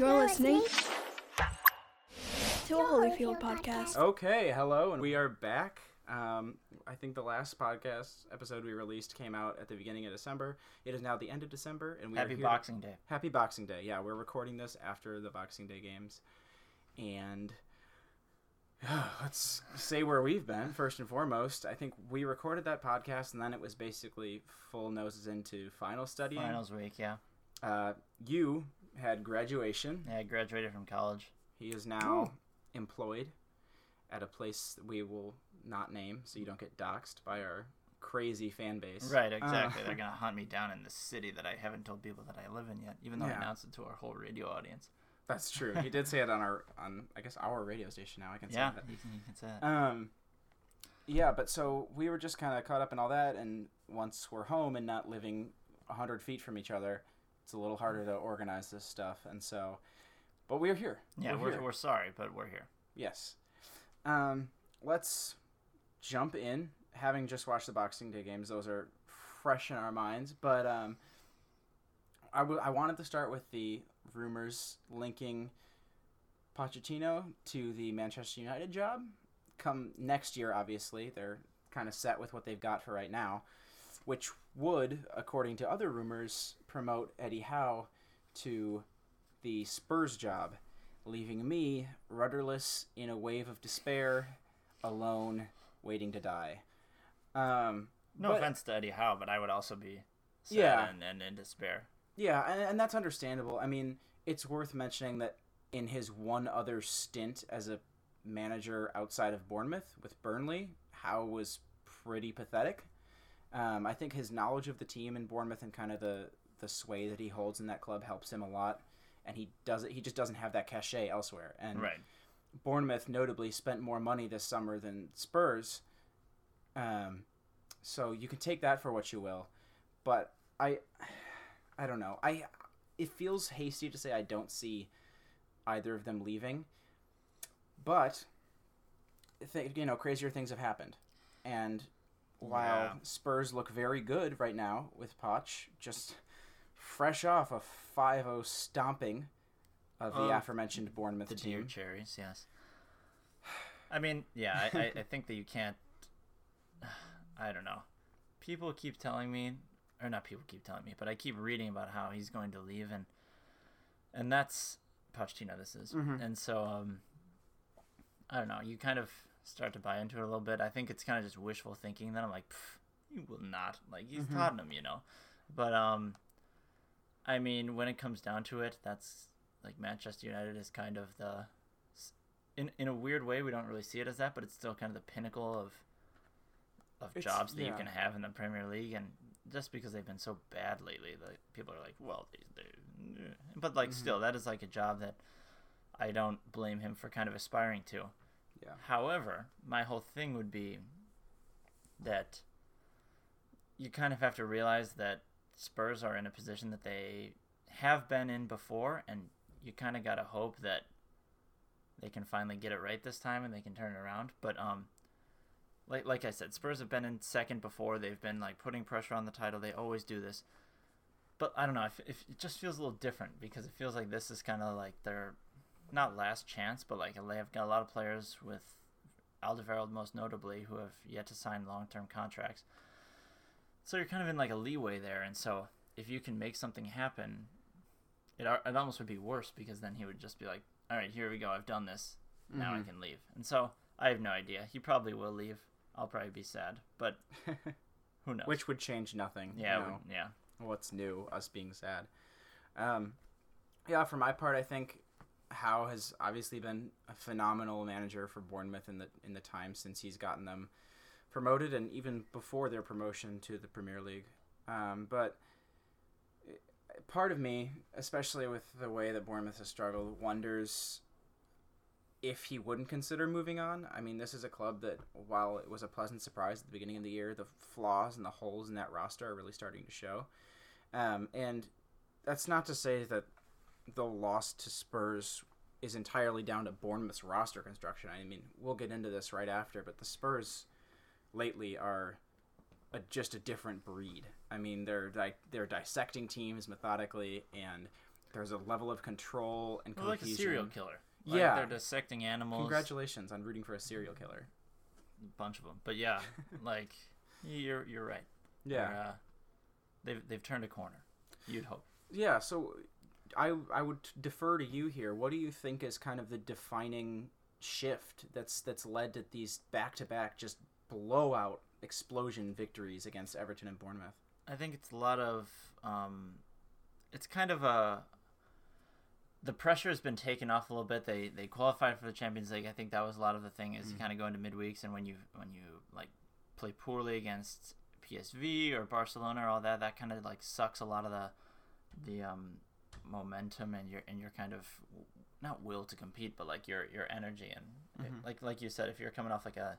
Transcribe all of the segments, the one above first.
You're listening to a Holyfield podcast. Okay, hello, and we are back. Um, I think the last podcast episode we released came out at the beginning of December. It is now the end of December, and we Happy are here Boxing Day. Happy Boxing Day! Yeah, we're recording this after the Boxing Day games, and let's say where we've been first and foremost. I think we recorded that podcast, and then it was basically full noses into final studying. Finals week, yeah. Uh, you had graduation. Yeah, I graduated from college. He is now employed at a place that we will not name, so you don't get doxxed by our crazy fan base. Right, exactly. Uh, They're gonna hunt me down in the city that I haven't told people that I live in yet, even though Yeah. I announced it to our whole radio audience. That's true. He did say it on our on I guess our radio station now. I can Yeah, say that. you can, you can say that. Um, yeah, but so we were just kind of caught up in all that, and once we're home and not living a hundred feet from each other, it's a little harder to organize this stuff. And so, but we're here. yeah, we're, we're, here. we're sorry, but we're here. Yes. Um, let's jump in. Having just watched the Boxing Day games, those are fresh in our minds. But um, I, w- I wanted to start with the rumors linking Pochettino to the Manchester United job. Come next year, obviously, they're kind of set with what they've got for right now, which would, according to other rumors, promote Eddie Howe to the Spurs job leaving me rudderless in a wave of despair, alone, waiting to die. Um, No but- offense to Eddie Howe, but I would also be sad Yeah. and, and in despair. Yeah, and, and that's understandable. I mean, it's worth mentioning that in his one other stint as a manager outside of Bournemouth with Burnley, Howe was pretty pathetic. Um, I think his knowledge of the team in Bournemouth and kind of the the sway that he holds in that club helps him a lot, and he does it. He just doesn't have that cachet elsewhere. And Right. Bournemouth notably spent more money this summer than Spurs. Um, so you can take that for what you will, but I, I don't know. I it feels hasty to say I don't see either of them leaving, but th- you know crazier things have happened, and while Yeah. Spurs look very good right now with Poch, just fresh off a 5-0 stomping of the aforementioned Bournemouth The deer team. cherries, yes. I mean, yeah, I, I, I think that you can't. I don't know. People keep telling me, or not people keep telling me, but I keep reading about how he's going to leave, and and that's Pochettino. This is, Mhm. and so um, I don't know. You kind of start to buy into it a little bit. I think it's kind of just wishful thinking. Then I'm like, "Pff, you will not. Like he's Mhm. Tottenham, you know. But um, I mean, when it comes down to it, that's like Manchester United is kind of the in in a weird way we don't really see it as that, but it's still kind of the pinnacle of of It's- jobs that you can have in the Premier League, and just because they've been so bad lately, like people are like, well, they, they, but like Mhm. still, that is like a job that I don't blame him for kind of aspiring to. Yeah. However, my whole thing would be that you kind of have to realize that Spurs are in a position that they have been in before, and you kind of got to hope that they can finally get it right this time and they can turn it around. But um, like like I said, Spurs have been in second before. They've been like putting pressure on the title. They always do this. But I don't know. If, if it just feels a little different because it feels like this is kind of like their not last chance, but like they have got a lot of players with Alderweireld most notably who have yet to sign long term contracts. So you're kind of in like a leeway there, and so if you can make something happen, it it almost would be worse because then he would just be like, "All right, here we go. I've done this. Now I Mhm. can leave." And so I have no idea. He probably will leave. I'll probably be sad, but who knows? Which would change nothing. yeah, you know, would- yeah, what's new, us being sad. Um, yeah, for my part, I think Howe has obviously been a phenomenal manager for Bournemouth in the in the time since he's gotten them promoted, and even before their promotion to the Premier League. Um, but eh, part of me, especially with the way that Bournemouth has struggled, wonders if he wouldn't consider moving on. I mean, this is a club that, while it was a pleasant surprise at the beginning of the year, the flaws and the holes in that roster are really starting to show. Um, and that's not to say that the loss to Spurs is entirely down to Bournemouth's roster construction. I mean, we'll get into this right after, but the Spurs lately are a, just a different breed. I mean, they're di- they're dissecting teams methodically and there's a level of control and Well, like a serial killer. Like Yeah. they're dissecting animals. Congratulations on rooting for a serial killer. a bunch of them. But yeah, like you're you're right. Yeah. Uh, they've they've turned a corner. You'd hope. Yeah, so I I would defer to you here. What do you think is kind of the defining shift that's that's led to these back-to-back just blowout explosion victories against Everton and Bournemouth? I think it's a lot of um, it's kind of a the pressure has been taken off a little bit. They they qualified for the Champions League. I think that was a lot of the thing is you kind of go into midweeks and when you when you like play poorly against PSV or Barcelona or all that, that kind of like sucks a lot of the the um, momentum and your and your kind of not will to compete, but like your your energy and Mhm. like like you said, if you're coming off like a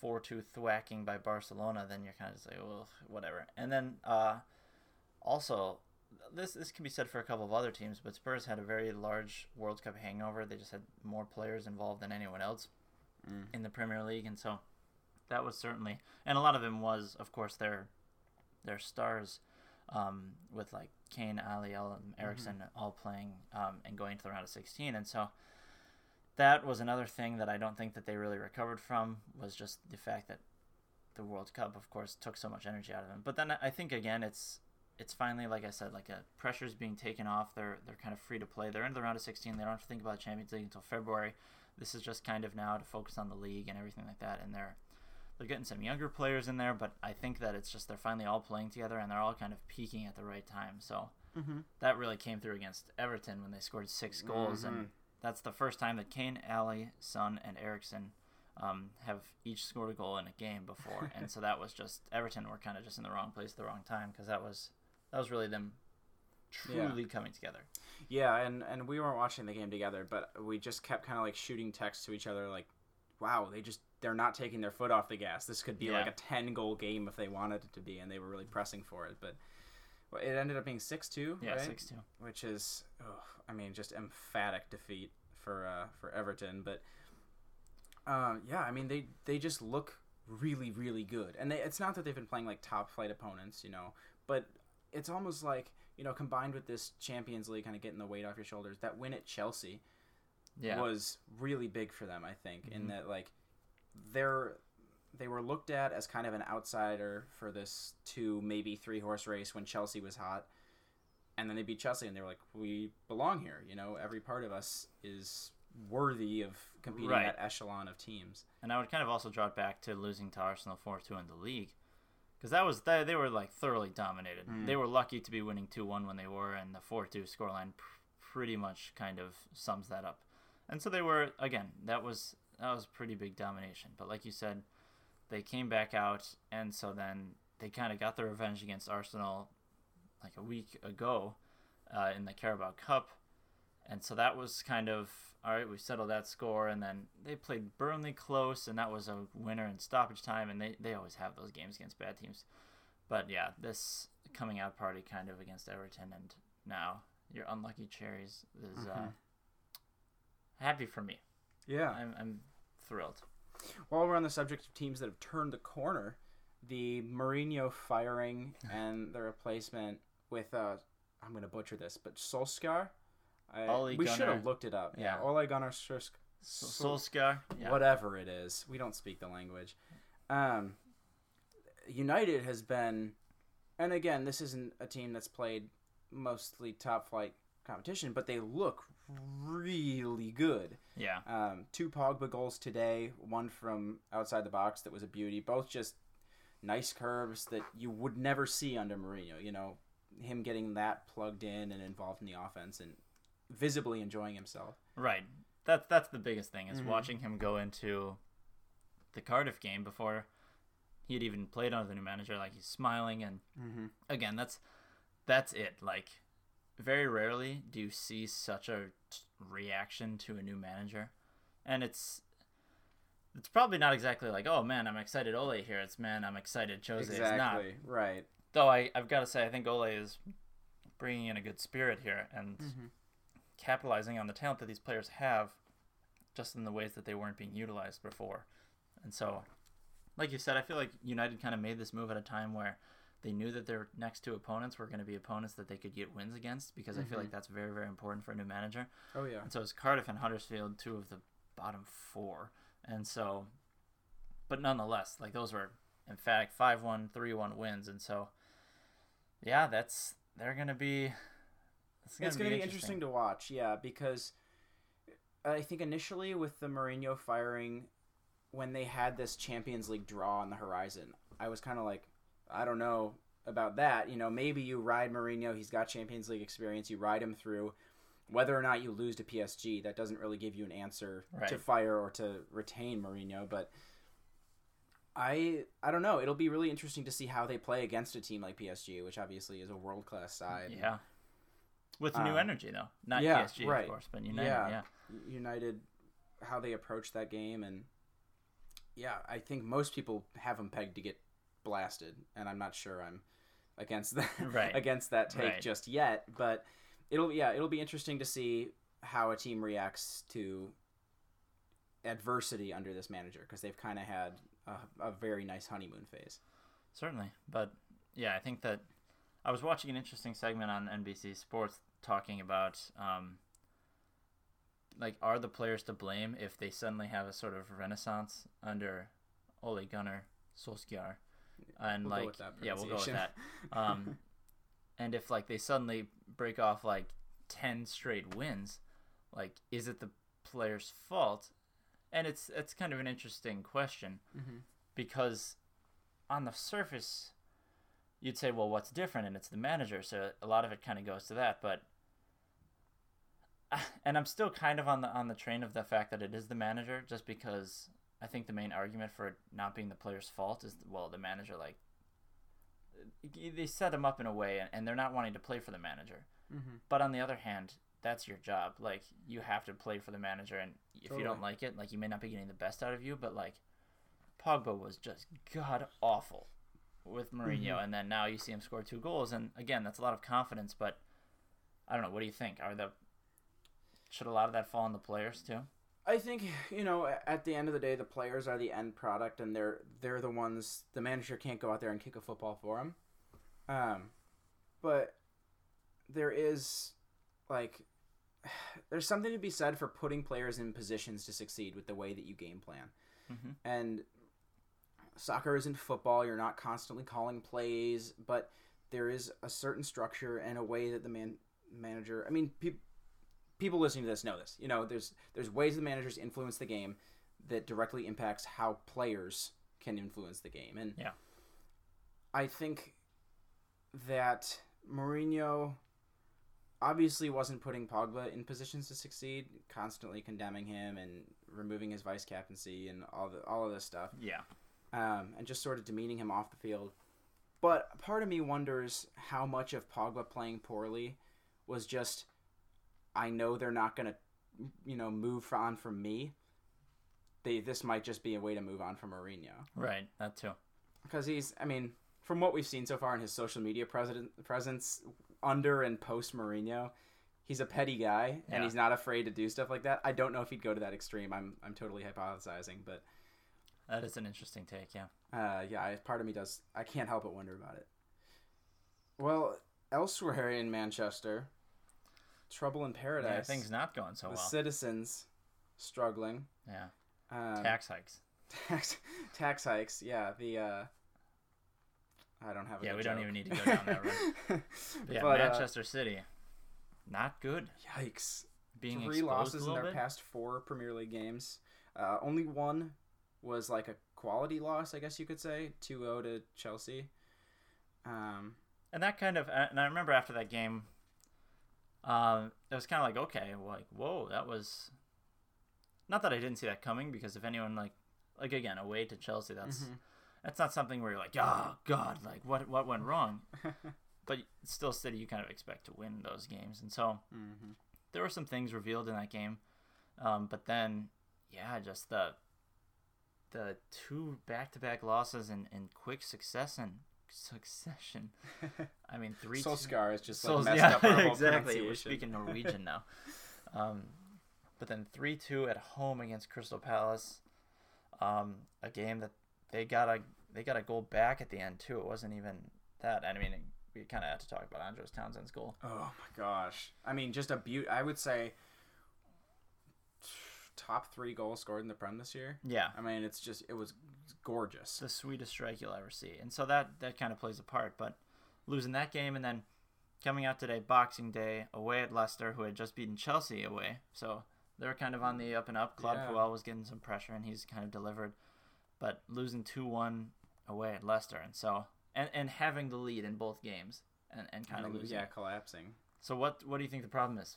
four two thwacking by Barcelona, then you're kind of just like, well, whatever. And then uh, also, this this can be said for a couple of other teams, but Spurs had a very large World Cup hangover. They just had more players involved than anyone else Mm. in the Premier League, and so that was certainly, and a lot of them was, of course, their their stars, um, with like Kane, Alli, and Eriksen all playing um, and going to the round of 16, and so that was another thing that I don't think that they really recovered from was just the fact that the World Cup, of course, took so much energy out of them. But then I think again, it's it's finally like I said, like a pressure's being taken off. They're they're kind of free to play. They're in the round of 16. They don't have to think about the Champions League until February. This is just kind of now to focus on the league and everything like that. And they're they're getting some younger players in there, but I think that it's just they're finally all playing together and they're all kind of peaking at the right time. So Mm-hmm. that really came through against Everton when they scored six goals, Mhm. and that's the first time that Kane, Alli, Son, and Eriksen um, have each scored a goal in a game before, and so that was just Everton were kind of just in the wrong place at the wrong time because that was that was really them Yeah. truly coming together. Yeah, and and we weren't watching the game together, but we just kept kind of like shooting texts to each other, like, "Wow, they just they're not taking their foot off the gas. This could be like a ten goal game if they wanted it to be, and they were really pressing for it." But it ended up being six two, Yeah, right? six two. which is, oh, I mean, just emphatic defeat for uh, for Everton. But uh, yeah, I mean, they they just look really really good, and they, it's not that they've been playing like top flight opponents, you know, but it's almost like you know, combined with this Champions League kind of getting the weight off your shoulders, that win at Chelsea Yeah, was really big for them. I think in Mhm. that like they're they were looked at as kind of an outsider for this two maybe three horse race when Chelsea was hot, and then they beat Chelsea and they were like, we belong here. You know, every part of us is worthy of competing Right. that echelon of teams. and I would kind of also draw it back to losing to Arsenal four two in the league. Because that was they, they were like thoroughly dominated. Mm. They were lucky to be winning two one when they were, and the four two scoreline pr- pretty much kind of sums that up. And so they were again. That was that was pretty big domination. But like you said, they came back out, and so then they kind of got their revenge against Arsenal like a week ago uh, in the Carabao Cup, and so that was kind of all right. We settled that score, and then they played Burnley close, and that was a winner in stoppage time. And they they always have those games against bad teams. But yeah, this coming out party kind of against Everton, and now your unlucky cherries is uh, Mhm. happy for me. Yeah. I'm I'm thrilled. While we're on the subject of teams that have turned the corner, the Mourinho firing and the replacement with uh, I'm gonna butcher this, but Solskjaer. I, we should have looked it up. Yeah, yeah. Ole Gunnar Solskjaer. Solskjaer, yeah. whatever it is. We don't speak the language. Um, United has been, and again, this isn't a team that's played mostly top flight competition, but they look really good. yeah, Um, two Pogba goals today, one from outside the box that was a beauty. Both just nice curves that you would never see under Mourinho. You know, him getting that plugged in and involved in the offense and visibly enjoying himself. right. That's that's the biggest thing is Mhm. watching him go into the Cardiff game before he had even played under the new manager. Like he's smiling, and Mm-hmm. again, that's that's it. Like very rarely do you see such a t- reaction to a new manager, and it's it's probably not exactly like, oh man, I'm excited Ole here. It's man, I'm excited Jose. is not. Right. Though I I've got to say I think Ole is bringing in a good spirit here and Mm-hmm. capitalizing on the talent that these players have, just in the ways that they weren't being utilized before. And so, like you said, I feel like United kind of made this move at a time where they knew that their next two opponents were going to be opponents that they could get wins against because I feel like mm-hmm. that's very very important for a new manager. Oh yeah. And so it's Cardiff and Huddersfield, two of the bottom four. And so, but nonetheless, like those were emphatic 5 1, 3 1 wins. And so, yeah, that's, they're going to be, it's going to be interesting to watch, yeah, because I think initially with the Mourinho firing, when they had this Champions League draw on the horizon, I was kind of like, I don't know about that. You know, maybe you ride Mourinho, he's got Champions League experience, you ride him through. Whether or not you lose to PSG, that doesn't really give you an answer to fire or to retain Mourinho, but I I don't know. It'll be really interesting to see how they play against a team like PSG, which obviously is a world class side. Yeah. With new Um, energy, though. Not yeah, PSG, right. of course, but United, Yeah. yeah. United, how they approach that game, and yeah, I think most people have them pegged to get blasted, and I'm not sure I'm against that Right. against that take Right. just yet, but it'll yeah it'll be interesting to see how a team reacts to adversity under this manager because they've kind of had a, a very nice honeymoon phase. Certainly, but yeah, I think that I was watching an interesting segment on NBC Sports talking about um, like are the players to blame if they suddenly have a sort of renaissance under Ole Gunnar Solskjaer, and We'll like yeah, we'll go with that. Um, and if like they suddenly break off like ten straight wins, like is it the players' fault? And it's it's kind of an interesting question Mm-hmm. because on the surface you'd say well what's different and it's the manager so a lot of it kind of goes to that but and i'm still kind of on the on the train of the fact that it is the manager just because i think the main argument for it not being the player's fault is well the manager like they set him up in a way and- they're not wanting to play for the manager Mm-hmm. but on the other hand that's your job like you have to play for the manager and if you don't like it like you may not be getting the best out of you but like Pogba was just god awful with Mourinho, Mhm. and then now you see him score two goals, and again, that's a lot of confidence. But I don't know. What do you think? Are the should a lot of that fall on the players too? I think you know at the end of the day, the players are the end product, and they're they're the ones. The manager can't go out there and kick a football for them. Um, but there is like there's something to be said for putting players in positions to succeed with the way that you game plan. Mhm. And soccer isn't football. You're not constantly calling plays, but there is a certain structure and a way that the man manager. I mean, people people listening to this know this. You know, there's there's ways the managers influence the game that directly impacts how players can influence the game. And Yeah. I think that Mourinho obviously wasn't putting Pogba in positions to succeed, constantly condemning him and removing his vice captaincy and all the all of this stuff Yeah. um, and just sort of demeaning him off the field. But part of me wonders how much of Pogba playing poorly was just, I know they're not gonna, you know, move on from me. They this might just be a way to move on from Mourinho Right. That too. because he's, I mean, from what we've seen so far in his social media president presence under and post Mourinho, he's a petty guy and Yeah. he's not afraid to do stuff like that. I don't know if he'd go to that extreme. I'm I'm totally hypothesizing, but. That is an interesting take. Yeah. Uh, yeah, I, part of me does. I can't help but wonder about it. Well, elsewhere in Manchester, trouble in paradise. Yeah. Things not going so the well. citizens struggling. Yeah. Um, Tax hikes. tax tax hikes. Yeah, the. Uh, I don't have. A Yeah, we don't even need to go down that road. Yeah, But, uh, Manchester City, not good. Yikes! Being Three losses in their bit. past four Premier League games. Uh, only one was like a quality loss, I guess you could say. 2-0 to Chelsea. Um, and that kind of and i remember after that game um it was kind of like okay like whoa that was not that i didn't see that coming because if anyone like like again away to chelsea that's Mhm. that's not something where you're like oh god like what what went wrong but still city you kind of expect to win those games and so mhm. there were some things revealed in that game um but then yeah just the the two back-to-back losses in, in quick success and succession i mean three Solskjaer is just like Souls- messed yeah, up our whole exactly. We're speaking Norwegian now. Um, but then three two at home against Crystal Palace, um, a game that they got a they got a goal back at the end too. It wasn't even that, I mean, we kind of had to talk about Andros Townsend's goal. Oh my gosh! I mean, just a beaut. I would say top three goals scored in the Prem this year. Yeah, I mean, it's just it was gorgeous. the sweetest strike you'll ever see, and so that that kind of plays a part. But losing that game and then coming out today, Boxing Day, away at Leicester, who had just beaten Chelsea away, so they're kind of on the up and up. Claude Yeah. Puel was getting some pressure, and he's kind of delivered, but losing two one away at Leicester, and so and and having the lead in both games, and and kind of losing. yeah, collapsing. So what what do you think the problem is?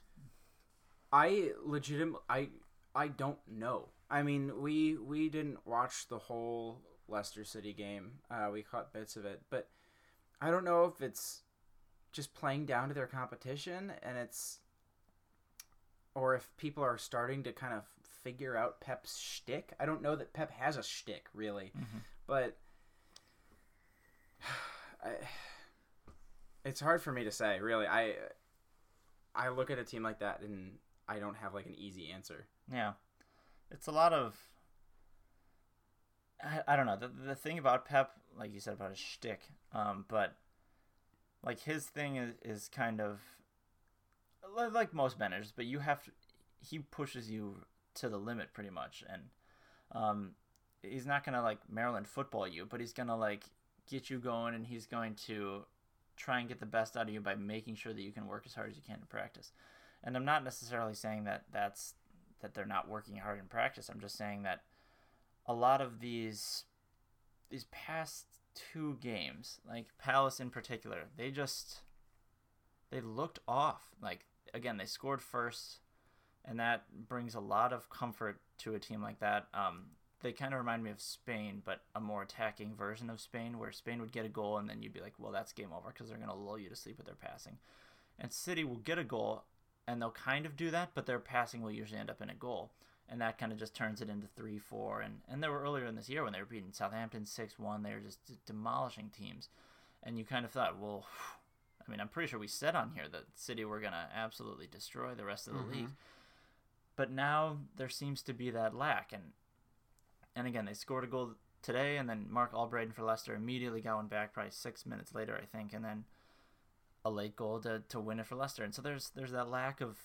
I legitimate. I I don't know. I mean, we we didn't watch the whole Leicester City game. Uh, we caught bits of it, but I don't know if it's just playing down to their competition, and it's or if people are starting to kind of figure out Pep's shtick. I don't know that Pep has a shtick really, Mhm. but I, it's hard for me to say. Really, I I look at a team like that and I don't have like an easy answer. Yeah, it's a lot of. I, I don't know the the thing about Pep, like you said about his shtick, um, but like his thing is is kind of like most managers, but you have to. He pushes you to the limit pretty much, and um, he's not gonna like Maryland football you, but he's gonna like get you going, and he's going to try and get the best out of you by making sure that you can work as hard as you can in practice. And I'm not necessarily saying that that's that they're not working hard in practice. I'm just saying that a lot of these these past two games, like Palace in particular, they just they looked off. Like again, they scored first, and that brings a lot of comfort to a team like that. Um, they kind of remind me of Spain, but a more attacking version of Spain, where Spain would get a goal and then you'd be like, well, that's game over because they're going to lull you to sleep with their passing. And City will get a goal and they'll kind of do that, but their passing will usually end up in a goal. And that kind of just turns it into 3 4. And, and they were earlier in this year when they were beating Southampton 6 1. They were just demolishing teams. And you kind of thought, well, I mean, I'm pretty sure we said on here that City were going to absolutely destroy the rest of the Mhm. league. But now there seems to be that lack. And and again, they scored a goal today, and then Marc Albrighton for Leicester immediately got one back, probably six minutes later, I think, and then a late goal to, to win it for Leicester. And so there's there's that lack of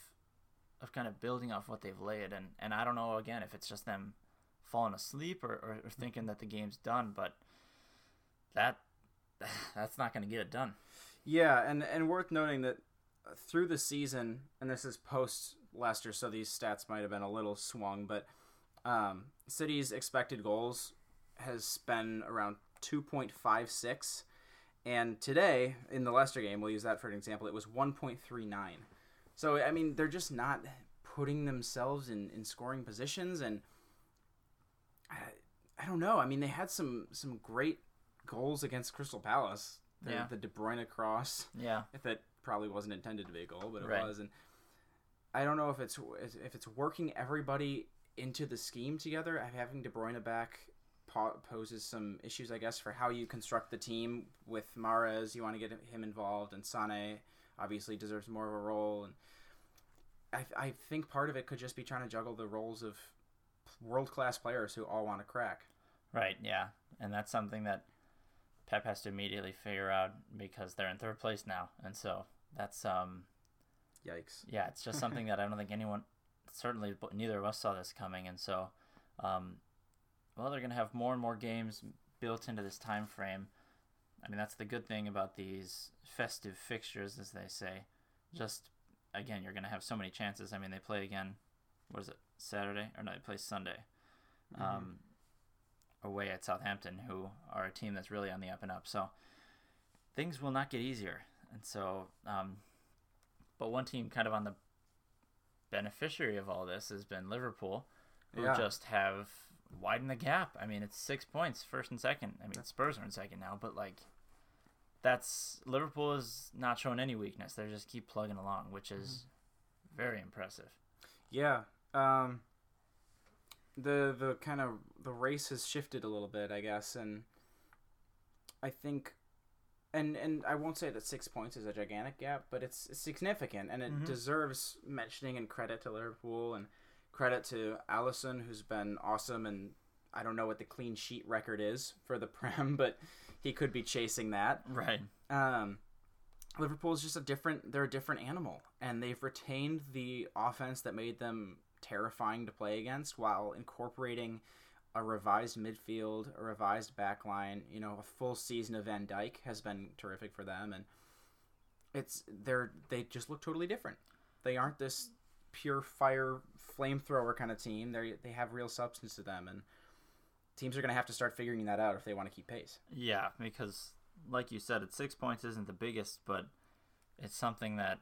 of kind of building off what they've laid, and and I don't know again if it's just them falling asleep or, or, or thinking that the game's done, but that that's not going to get it done. Yeah, and and worth noting that through the season, and this is post Leicester, so these stats might have been a little swung, but um, City's expected goals has been around 2.56, and today in the Leicester game, we'll use that for an example, it was 1.39. So I mean, they're just not putting themselves in in scoring positions, and I, I don't know. I mean, they had some some great goals against Crystal Palace. The, Yeah. the De Bruyne cross Yeah, if it probably wasn't intended to be a goal, but it Right. was. And I don't know if it's if it's working everybody into the scheme together. Having De Bruyne back poses some issues, I guess, for how you construct the team. With Mahrez, you want to get him involved, and Sane obviously deserves more of a role. And I I think part of it could just be trying to juggle the roles of world class players who all want to crack. right. Yeah, and that's something that Pep has to immediately figure out because they're in third place now, and so that's um Yikes. yeah, it's just something that I don't think anyone, certainly neither of us saw this coming, and so, um, well, they're gonna have more and more games built into this time frame. I mean, that's the good thing about these festive fixtures, as they say. Just again, you're gonna have so many chances. I mean, they play again. What is it? Saturday or no? They play Sunday. Um, away at Southampton, who are a team that's really on the up and up. So things will not get easier, and so um, but one team kind of on the beneficiary of all this has been Liverpool, who Yeah. just have widened the gap. I mean, it's six points, first and second. I mean, Spurs are in second now, but like, that's Liverpool is not showing any weakness. They just keep plugging along, which is very impressive. Yeah. Um the the kind of the race has shifted a little bit, I guess, and I think and and I won't say that 6 points is a gigantic gap, but it's significant and it Mhm. deserves mentioning and credit to Liverpool and credit to Alisson who's been awesome and I don't know what the clean sheet record is for the Prem, but he could be chasing that. Right. Um, Liverpool is just a different. They're a different animal, and they've retained the offense that made them terrifying to play against, while incorporating a revised midfield, a revised back line. You know, a full season of Van Dijk has been terrific for them, and it's they're they just look totally different. They aren't this pure fire flamethrower kind of team. They they have real substance to them, and teams are going to have to start figuring that out if they want to keep pace. Yeah, because like you said, it's six points isn't the biggest, but it's something that,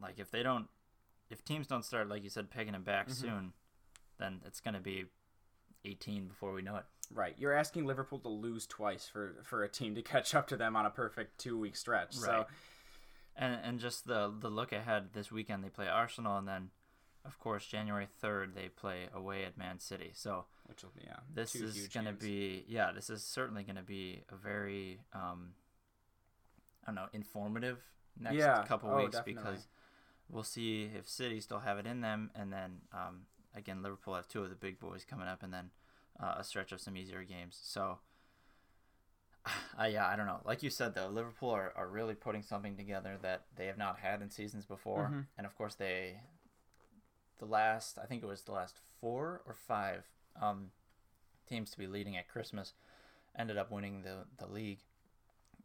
like, if they don't, if teams don't start, like you said, pegging them back Mhm. soon, then it's going to be 18 before we know it. Right, you're asking Liverpool to lose twice for for a team to catch up to them on a perfect two week stretch. So Right. And and just the the look ahead this weekend, they play Arsenal, and then, of course, January 3rd they play away at Man City. So which will be yeah, this is going to be yeah, this is certainly going to be a very um, I don't know informative next Yeah. couple Oh, weeks definitely. because we'll see if City still have it in them, and then um, again Liverpool have two of the big boys coming up, and then uh, a stretch of some easier games. So. Uh, yeah, I don't know. Like you said, though, Liverpool are, are really putting something together that they have not had in seasons before. Mhm. And of course, they, the last, I think it was the last four or five um, teams to be leading at Christmas ended up winning the, the league.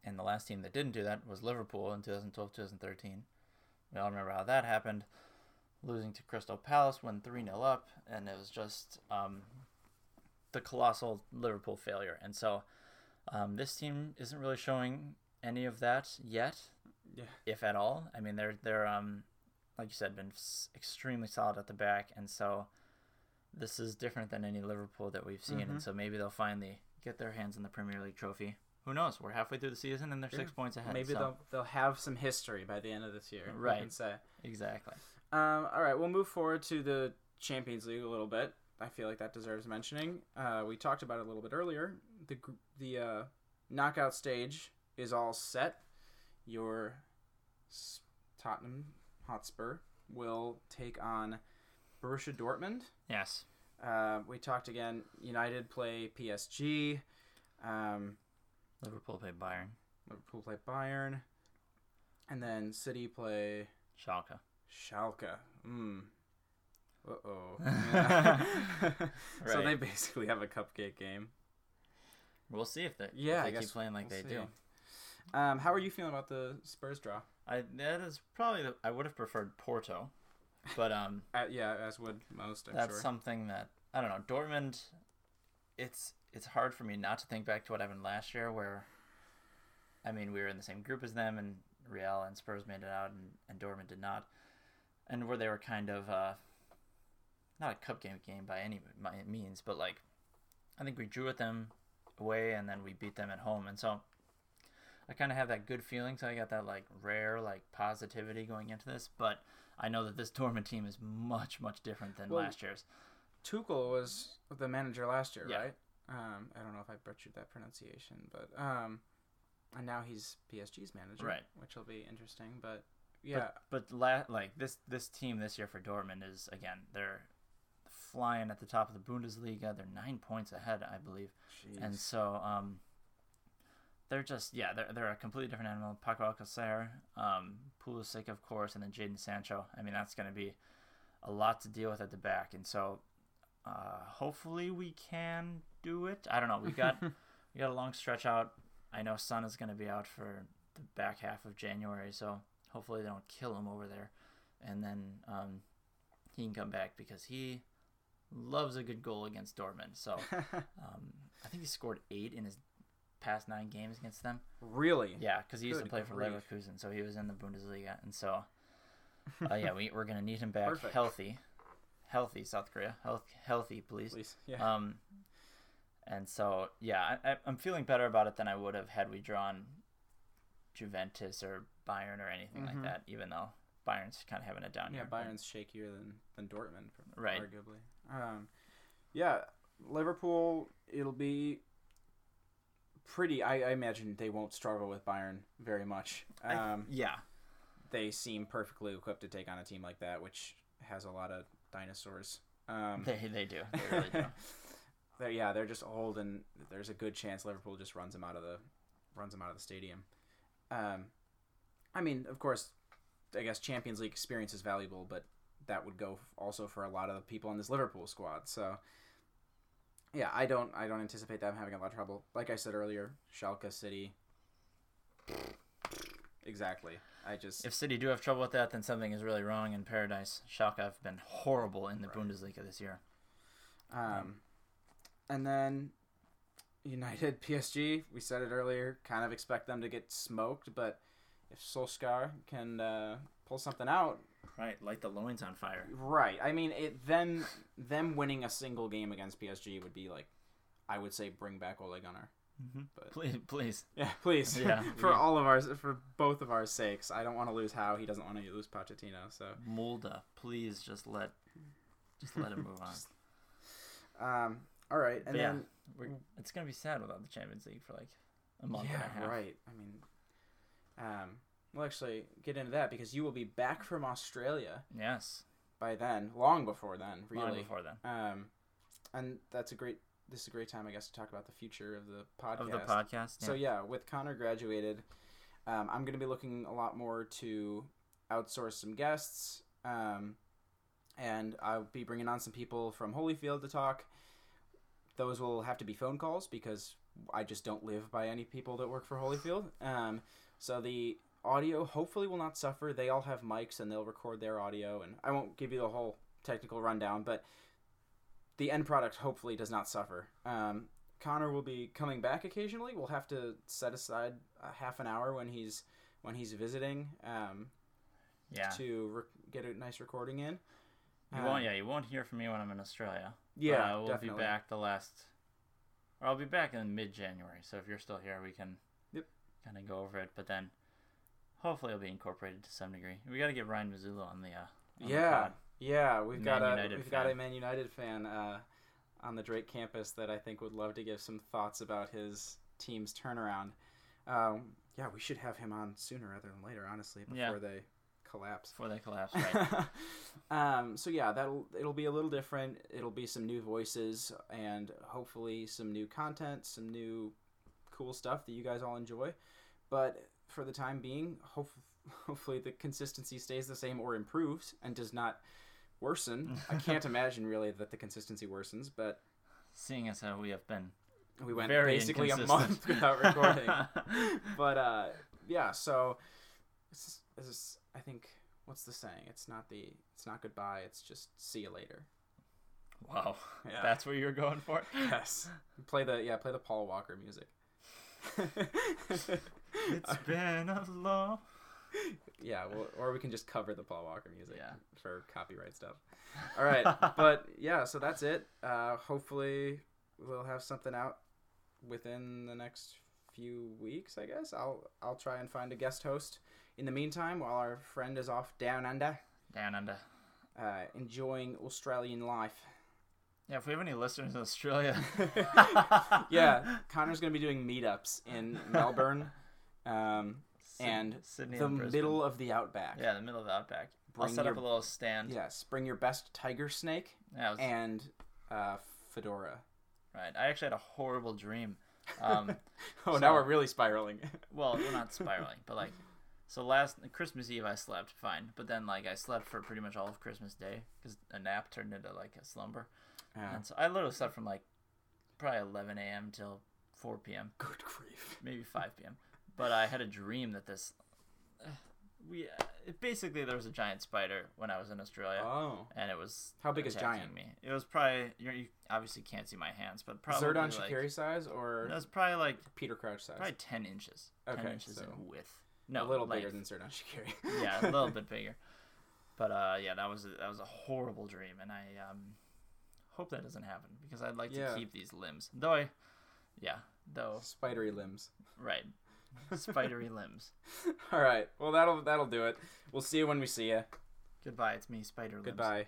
And the last team that didn't do that was Liverpool in 2012 2013. We all remember how that happened. Losing to Crystal Palace when 3 0 up. And it was just um, the colossal Liverpool failure. And so um, this team isn't really showing any of that yet, Yeah. if at all. I mean, they're they're um, like you said, been s- extremely solid at the back, and so this is different than any Liverpool that we've seen. Mhm. And so maybe they'll finally get their hands on the Premier League trophy. Who knows? We're halfway through the season, and they're six points ahead. Maybe so- they'll they'll have some history by the end of this year. Right. can say? exactly. Um, all right, we'll move forward to the Champions League a little bit. I feel like that deserves mentioning. Uh, we talked about it a little bit earlier. The the uh, knockout stage is all set. Your Tottenham Hotspur will take on Borussia Dortmund. Yes. Uh, we talked again. United play PSG. Um, Liverpool play Bayern. Liverpool play Bayern, and then City play Schalke. Schalke. Mm. Uh oh. So Right. they basically have a cupcake game. We'll see if they, Yeah, if they keep playing like we'll they see. do. Um, how are you feeling about the Spurs draw? I that is probably the, I would have preferred Porto, but um Uh, yeah, as would most, I'm that's sure. something that I don't know. Dortmund, it's it's hard for me not to think back to what happened last year, where, I mean, we were in the same group as them, and Real and Spurs made it out, and, and Dortmund did not, and where they were kind of uh, not a cup game game by any means, but like, I think we drew with them away, and then we beat them at home, and so. I kind of have that good feeling, so I got that like rare like positivity going into this. But I know that this Dortmund team is much much different than Well, last year's. Tuchel was the manager last year, Yeah. right? Um, I don't know if I butchered that pronunciation, but um, and now he's PSG's manager, Right. Which will be interesting, but yeah, But la- like this this team this year for Dortmund is again they're flying at the top of the Bundesliga. They're nine points ahead, I believe, and so um, they're just yeah they're they're a completely different animal. Paco Alcacer, um, Pulisic of course, and then Jadon Sancho. I mean that's going to be a lot to deal with at the back, and so uh, hopefully we can do it. I don't know. We got we got a long stretch out. I know Son is going to be out for the back half of January, so hopefully they don't kill him over there, and then um, he can come back because he loves a good goal against Dortmund. So um, I think he scored eight in his past nine games against them. really, Yeah, because he used to play for grief. Leverkusen, so he was in the Bundesliga, and so uh, yeah, we, we're gonna need him back Perfect. healthy, healthy South Korea, health, healthy, please. please, yeah. Um, and so yeah, I, I'm feeling better about it than I would have had we drawn Juventus or Bayern or anything Mhm. like that. Even though Bayern's kind of having a down Yeah, year. Yeah, Bayern's shakier than than Dortmund, Right. Arguably. Um, yeah, Liverpool. It'll be pretty. I, I imagine they won't struggle with Bayern very much. I- Um, yeah, they seem perfectly equipped to take on a team like that, which has a lot of dinosaurs. Um, they they do. They really do. they're, yeah, they're just old, and there's a good chance Liverpool just runs them out of the runs them out of the stadium. Um, I mean, of course, I guess Champions League experience is valuable, but that would go also for a lot of the people in this Liverpool squad. So, yeah, I don't I don't anticipate them having a lot of trouble. Like I said earlier, Schalke City. Exactly. I just If City do have trouble with that, then something is really wrong in Paradise. Schalke have been horrible in the Right. Bundesliga this year. Um, and then United PSG, we said it earlier, kind of expect them to get smoked, but if Solskjaer can uh, pull something out, Right, light the loins on fire. right? I mean, it them them winning a single game against PSG would be like, I would say, bring back Ole Gunnar. Mm-hmm. But Please, please. yeah, please, Yeah, for we- all of ours, for both of our sakes, I don't want to lose How he doesn't want to lose Pochettino, so. Mulda, please just let, just let him move on. Just- Um. All right, and But yeah, then We're, it's gonna be sad without the Champions League for like a month and a half. right. I mean, um, we'll actually get into that because you will be back from Australia Yes, by then, long before then, really. long before then. Um, and that's a great. This is a great time, I guess, to talk about the future of the podcast. Of the podcast. So yeah, with Connor graduated, um, I'm going to be looking a lot more to outsource some guests, um, and I'll be bringing on some people from Holyfield to talk. Those will have to be phone calls because I just don't live by any people that work for Holyfield. Um, so the audio hopefully will not suffer. They all have mics and they'll record their audio, and I won't give you the whole technical rundown, but the end product hopefully does not suffer. Um, Connor will be coming back occasionally. We'll have to set aside a half an hour when he's when he's visiting um, yeah. to re- get a nice recording in. You Um, won't. Yeah, you won't hear from me when I'm in Australia. Yeah, but I will definitely. be back the last, or I'll be back in mid-January. So if you're still here, we can Yep. kind of go over it. But then, hopefully, it'll be incorporated to some degree. We got to get Ryan Mazzullo on the. Uh, on the Yeah, pod. yeah, we've Man got a United we've got a. Man United fan uh, on the Drake campus that I think would love to give some thoughts about his team's turnaround. Um, yeah, we should have him on sooner rather than later, honestly, before Yeah. they collapse. before they collapse. Right. um, so yeah, that'll it'll be a little different. It'll be some new voices and hopefully some new content, some new cool stuff that you guys all enjoy. But for the time being, hope, hopefully the consistency stays the same or improves and does not worsen. I can't imagine really that the consistency worsens, but Seeing as how we have been we went basically a month without recording. but uh, yeah, so this is, this is, I think what's the saying? It's not the it's not goodbye. It's just see you later. wow, Yeah. that's what you were going for. Yes. Play the yeah, play the Paul Walker music. It's been a long. yeah, well, or we can just cover the Paul Walker music Yeah. for copyright stuff. All right, but yeah, so that's it. Uh, hopefully, we'll have something out within the next few weeks. I guess I'll I'll try and find a guest host. In the meantime, while our friend is off down under, Down under. uh, enjoying Australian life. Yeah, if we have any listeners in Australia. yeah, Connor's gonna be doing meetups in Melbourne, um, Syd- and Sydney the and Brisbane. middle of the outback. Yeah, the middle of the outback. I'll Bring set up a little stand. Yes, bring your best tiger snake Yeah, was- and uh, fedora. right. I actually had a horrible dream. Um, oh, So- now we're really spiraling. well, we're not spiraling, but like, so last Christmas Eve I slept fine, but then like I slept for pretty much all of Christmas Day because a nap turned into like a slumber, Yeah. and so I literally slept from like probably 11 a.m. till 4 p.m. Good grief. maybe 5 p.m. But I had a dream that this we uh, basically there was a giant spider when I was in Australia. Oh, and it was How big is giant? Me. It was probably you, you obviously can't see my hands, but probably Xherdan like, Shaqiri size or was probably like Peter Crouch size? probably ten inches. ten inches so in width. No, a little length. bigger than Xherdan Shaqiri. yeah, a little bit bigger. But uh, yeah, that was a, that was a horrible dream, and I um hope that doesn't happen because I'd like Yeah. to keep these limbs. Though I, yeah, though Spidery limbs. right, spidery limbs. All right. Well, that'll that'll do it. We'll see you when we see you. Goodbye, it's me, Spider Limbs. Goodbye.